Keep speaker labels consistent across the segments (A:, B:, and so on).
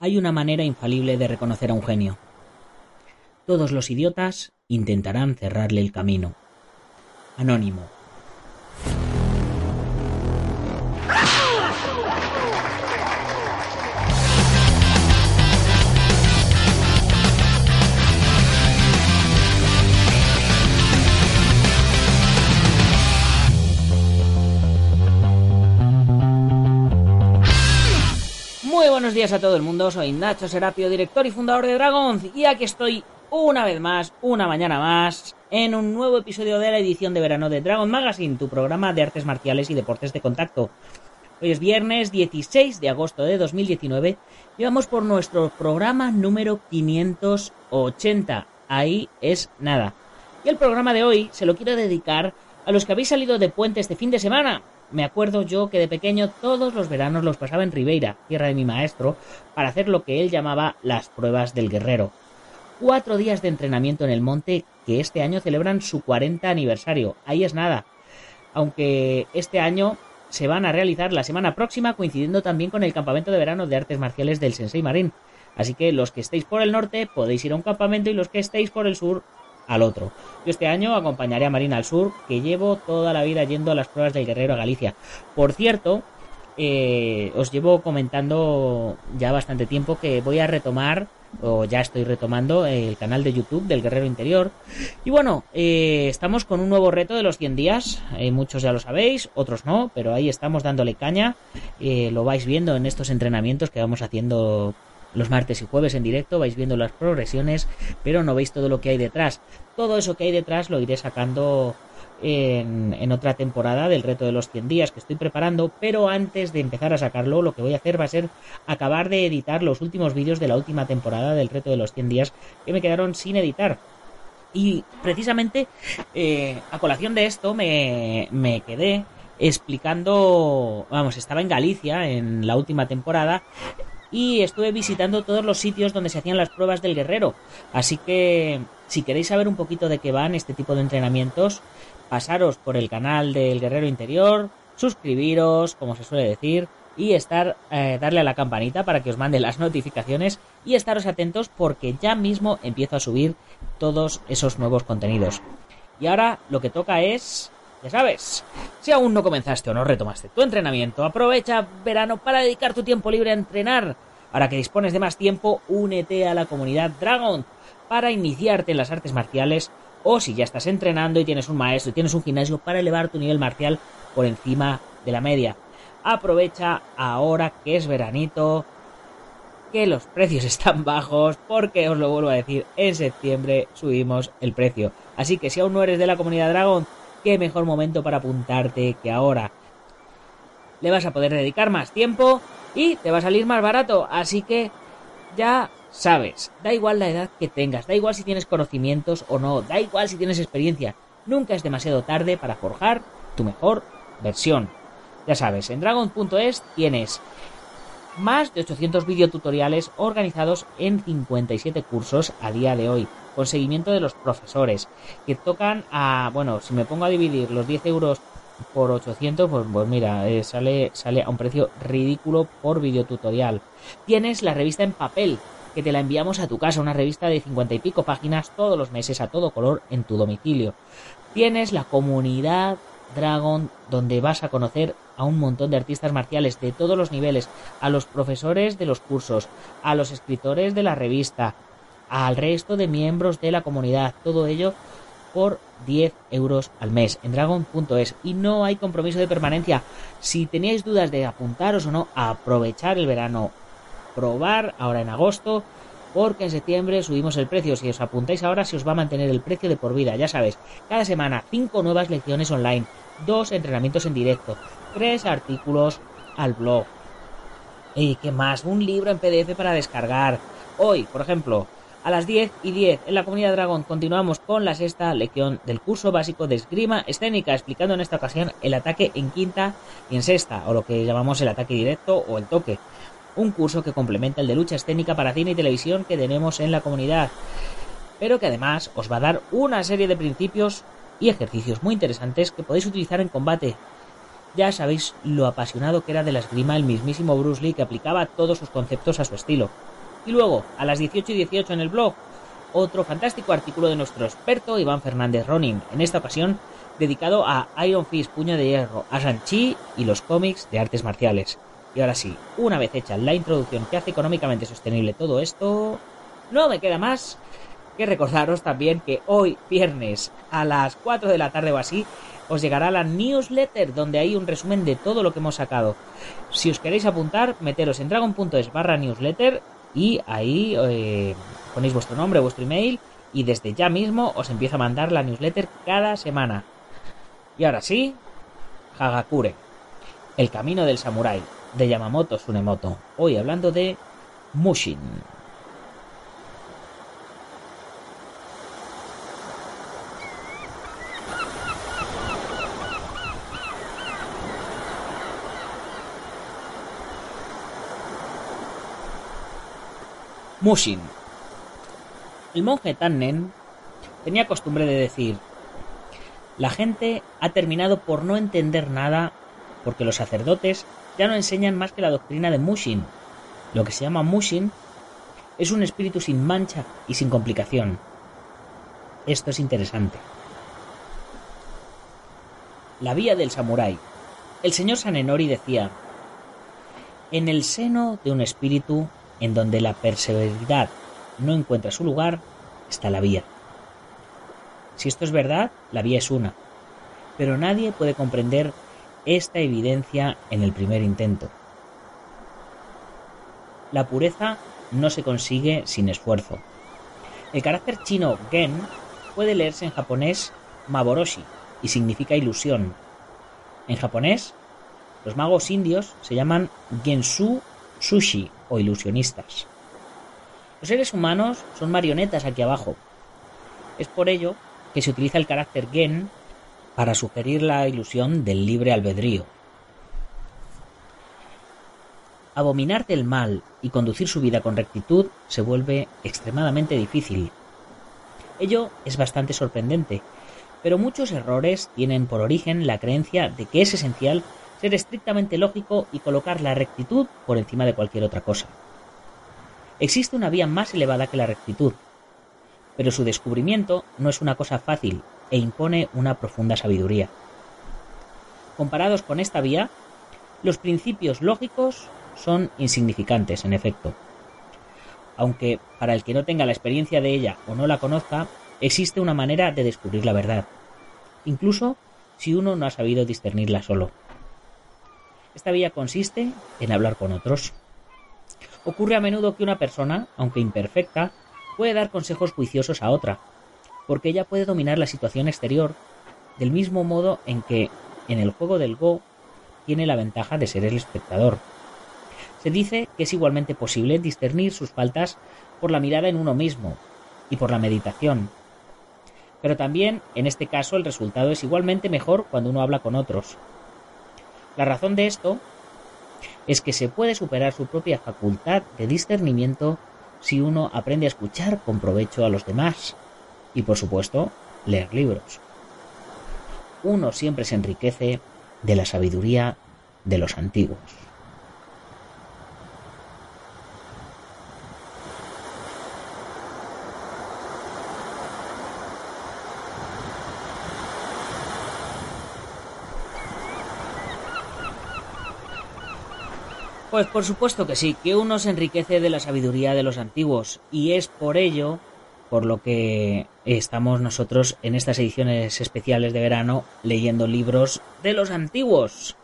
A: Hay una manera infalible de reconocer a un genio. Todos los idiotas intentarán cerrarle el camino. Anónimo. Días a todo el mundo, soy Nacho Serapio, director y fundador de Dragons, y aquí estoy una vez más, una mañana más, en un nuevo episodio de la edición de verano de Dragon Magazine, tu programa de artes marciales y deportes de contacto. Hoy es viernes 16 de agosto de 2019 y vamos por nuestro programa número 580. Ahí es nada. Y el programa de hoy se lo quiero dedicar a los que habéis salido de puente este fin de semana, me acuerdo yo que de pequeño todos los veranos los pasaba en Ribeira, tierra de mi maestro, para hacer lo que él llamaba las pruebas del guerrero. Cuatro días de entrenamiento en el monte que este año celebran su 40 aniversario. Ahí es nada. Aunque este año se van a realizar la semana próxima coincidiendo también con el campamento de verano de artes marciales del Sensei Marín. Así que los que estéis por el norte podéis ir a un campamento y los que estéis por el sur al otro. Yo este año acompañaré a Marina al Sur, que llevo toda la vida yendo a las pruebas del Guerrero a Galicia. Por cierto, eh, os llevo comentando ya bastante tiempo que voy a retomar o ya estoy retomando el canal de YouTube del Guerrero Interior. Y bueno, eh, estamos con un nuevo reto de los 100 días. Eh, muchos ya lo sabéis, otros no, pero ahí estamos dándole caña. lo vais viendo en estos entrenamientos que vamos haciendo los martes y jueves en directo, vais viendo las progresiones, pero no veis todo lo que hay detrás. Todo eso que hay detrás lo iré sacando en, otra temporada del reto de los 100 días que estoy preparando, pero antes de empezar a sacarlo, lo que voy a hacer va a ser acabar de editar los últimos vídeos de la última temporada del reto de los 100 días que me quedaron sin editar. Y precisamente eh, a colación de esto me, me quedé explicando, vamos, estaba en Galicia en la última temporada y estuve visitando todos los sitios donde se hacían las pruebas del guerrero. Así que si queréis saber un poquito de qué van este tipo de entrenamientos, pasaros por el canal del Guerrero Interior, suscribiros, como se suele decir, y estar eh, darle a la campanita para que os mande las notificaciones y estaros atentos porque ya mismo empiezo a subir todos esos nuevos contenidos. Y ahora lo que toca es ya sabes, si aún no comenzaste o no retomaste tu entrenamiento, aprovecha verano para dedicar tu tiempo libre a entrenar. Ahora que dispones de más tiempo, únete a la comunidad Dragon para iniciarte en las artes marciales o si ya estás entrenando y tienes un maestro y tienes un gimnasio para elevar tu nivel marcial por encima de la media. Aprovecha ahora que es veranito, que los precios están bajos, porque os lo vuelvo a decir, en septiembre subimos el precio. Así que si aún no eres de la comunidad Dragon, qué mejor momento para apuntarte que ahora. Le vas a poder dedicar más tiempo y te va a salir más barato, así que ya sabes, da igual la edad que tengas, da igual si tienes conocimientos o no, da igual si tienes experiencia, nunca es demasiado tarde para forjar tu mejor versión. Ya sabes, en dragon.es tienes más de 800 videotutoriales organizados en 57 cursos a día de hoy, con seguimiento de los profesores, que tocan a, bueno, si me pongo a dividir los 10 euros por 800, pues, pues mira, eh, sale, sale a un precio ridículo por videotutorial. Tienes la revista en papel, que te la enviamos a tu casa, una revista de 50 y pico páginas todos los meses a todo color en tu domicilio. Tienes la comunidad Dragon, donde vas a conocer a un montón de artistas marciales de todos los niveles, a los profesores de los cursos, a los escritores de la revista, al resto de miembros de la comunidad, todo ello por 10 euros al mes en dragon.es y no hay compromiso de permanencia. Si teníais dudas de apuntaros o no, aprovechar el verano, probar ahora en agosto porque en septiembre subimos el precio. Si os apuntáis ahora, se os va a mantener el precio de por vida. Ya sabes, cada semana cinco nuevas lecciones online, dos entrenamientos en directo, tres artículos al blog. ¿Y qué más? Un libro en PDF para descargar. Hoy, por ejemplo, a las 10 y 10 en la comunidad Dragón continuamos con la sexta lección del curso básico de esgrima escénica, explicando en esta ocasión el ataque en quinta y en sexta, o lo que llamamos el ataque directo o el toque un curso que complementa el de lucha escénica para cine y televisión que tenemos en la comunidad, pero que además os va a dar una serie de principios y ejercicios muy interesantes que podéis utilizar en combate. Ya sabéis lo apasionado que era de la esgrima el mismísimo Bruce Lee que aplicaba todos sus conceptos a su estilo. Y luego, a las 18 y 18 en el blog, otro fantástico artículo de nuestro experto Iván Fernández Ronin, en esta ocasión dedicado a Iron Fist Puño de Hierro, a Shang-Chi y los cómics de artes marciales. Y ahora sí, una vez hecha la introducción que hace económicamente sostenible todo esto, no me queda más que recordaros también que hoy, viernes, a las 4 de la tarde o así, os llegará la newsletter donde hay un resumen de todo lo que hemos sacado. Si os queréis apuntar, meteros en dragon.es barra newsletter y ahí eh, ponéis vuestro nombre, vuestro email y desde ya mismo os empiezo a mandar la newsletter cada semana. Y ahora sí, Hagakure, el camino del samurái de Yamamoto Tsunemoto. Hoy hablando de Mushin. Mushin. El monje Tannen tenía costumbre de decir, la gente ha terminado por no entender nada porque los sacerdotes ya no enseñan más que la doctrina de Mushin. Lo que se llama Mushin es un espíritu sin mancha y sin complicación. Esto es interesante. La vía del samurái. El señor Sanenori decía, en el seno de un espíritu en donde la perseveridad no encuentra su lugar, está la vía. Si esto es verdad, la vía es una, pero nadie puede comprender esta evidencia en el primer intento. La pureza no se consigue sin esfuerzo. El carácter chino gen puede leerse en japonés maboroshi y significa ilusión. En japonés, los magos indios se llaman gensu sushi o ilusionistas. Los seres humanos son marionetas aquí abajo. Es por ello que se utiliza el carácter gen para sugerir la ilusión del libre albedrío. Abominar del mal y conducir su vida con rectitud se vuelve extremadamente difícil. Ello es bastante sorprendente, pero muchos errores tienen por origen la creencia de que es esencial ser estrictamente lógico y colocar la rectitud por encima de cualquier otra cosa. Existe una vía más elevada que la rectitud, pero su descubrimiento no es una cosa fácil e impone una profunda sabiduría. Comparados con esta vía, los principios lógicos son insignificantes, en efecto. Aunque para el que no tenga la experiencia de ella o no la conozca, existe una manera de descubrir la verdad, incluso si uno no ha sabido discernirla solo. Esta vía consiste en hablar con otros. Ocurre a menudo que una persona, aunque imperfecta, puede dar consejos juiciosos a otra, porque ella puede dominar la situación exterior del mismo modo en que en el juego del Go tiene la ventaja de ser el espectador. Se dice que es igualmente posible discernir sus faltas por la mirada en uno mismo y por la meditación. Pero también, en este caso, el resultado es igualmente mejor cuando uno habla con otros. La razón de esto es que se puede superar su propia facultad de discernimiento si uno aprende a escuchar con provecho a los demás y por supuesto leer libros. Uno siempre se enriquece de la sabiduría de los antiguos. Pues por supuesto que sí, que uno se enriquece de la sabiduría de los antiguos y es por ello por lo que estamos nosotros en estas ediciones especiales de verano leyendo libros de los antiguos.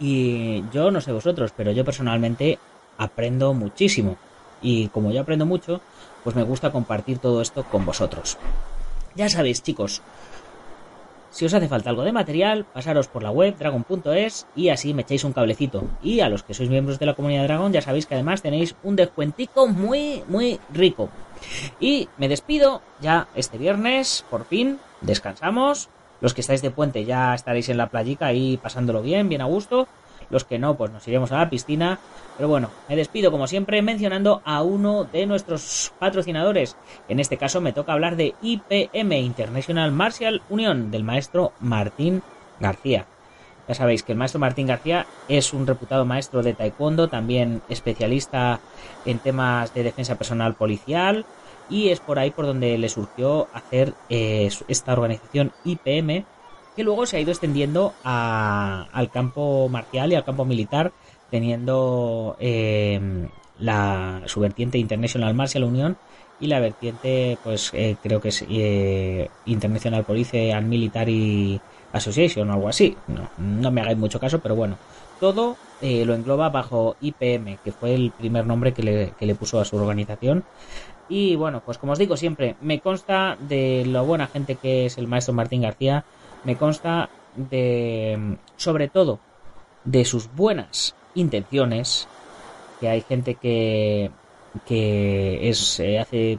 A: Y yo no sé vosotros, pero yo personalmente aprendo muchísimo. y como yo aprendo mucho, pues me gusta compartir todo esto con vosotros. Ya sabéis, chicos, si os hace falta algo de material, pasaros por la web dragon.es y así me echáis un cablecito. Y a los que sois miembros de la comunidad Dragon, ya sabéis que además tenéis un descuentico muy, muy rico. Y me despido ya este viernes, por fin, descansamos. Los que estáis de puente ya estaréis en la playica ahí pasándolo bien, bien a gusto. Los que no, pues nos iremos a la piscina. Pero bueno, me despido como siempre mencionando a uno de nuestros patrocinadores. En este caso me toca hablar de IPM, International Martial Union, del maestro Martín García. Ya sabéis que el maestro Martín García es un reputado maestro de taekwondo, también especialista en temas de defensa personal policial y es por ahí por donde le surgió hacer eh, esta organización IPM que luego se ha ido extendiendo al campo marcial y al campo militar, teniendo em, la, su vertiente International Martial Union y la vertiente, pues eh, creo que es eh, International Police and Military Association o algo así. No, no me hagáis mucho caso, pero bueno, todo eh, lo engloba bajo IPM, que fue el primer nombre que le, que le puso a su organización. Y bueno, pues como os digo siempre, me consta de lo buena gente que es el maestro Martín García, me consta de, sobre todo, de sus buenas intenciones, que hay gente que, que es, eh, hace,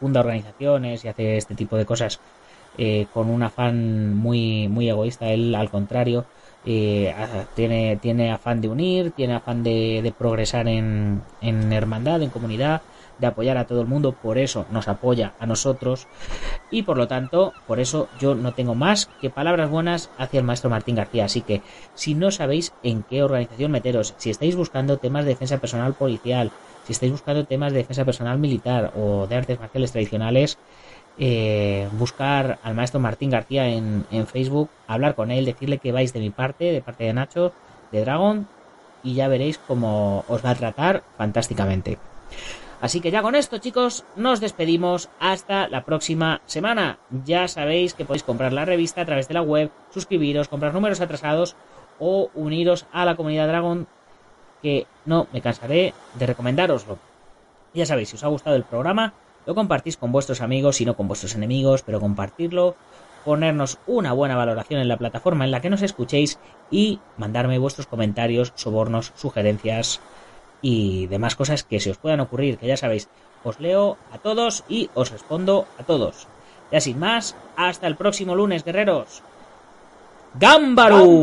A: funda organizaciones y hace este tipo de cosas eh, con un afán muy, muy egoísta, él al contrario, eh, tiene, tiene afán de unir, tiene afán de, de progresar en, en hermandad, en comunidad, de apoyar a todo el mundo, por eso nos apoya a nosotros y por lo tanto, por eso yo no tengo más que palabras buenas hacia el maestro Martín García. Así que si no sabéis en qué organización meteros, si estáis buscando temas de defensa personal policial, si estáis buscando temas de defensa personal militar o de artes marciales tradicionales, eh, buscar al maestro Martín García en, en Facebook, hablar con él, decirle que vais de mi parte, de parte de Nacho, de Dragon, y ya veréis cómo os va a tratar fantásticamente. Así que ya con esto, chicos, nos despedimos hasta la próxima semana. Ya sabéis que podéis comprar la revista a través de la web, suscribiros, comprar números atrasados o uniros a la comunidad Dragon, que no me cansaré de recomendároslo. Ya sabéis, si os ha gustado el programa, lo compartís con vuestros amigos y no con vuestros enemigos, pero compartirlo, ponernos una buena valoración en la plataforma en la que nos escuchéis y mandarme vuestros comentarios, sobornos, sugerencias y demás cosas que se os puedan ocurrir, que ya sabéis, os leo a todos y os respondo a todos. Ya sin más, hasta el próximo lunes, guerreros. ¡Gámbaro!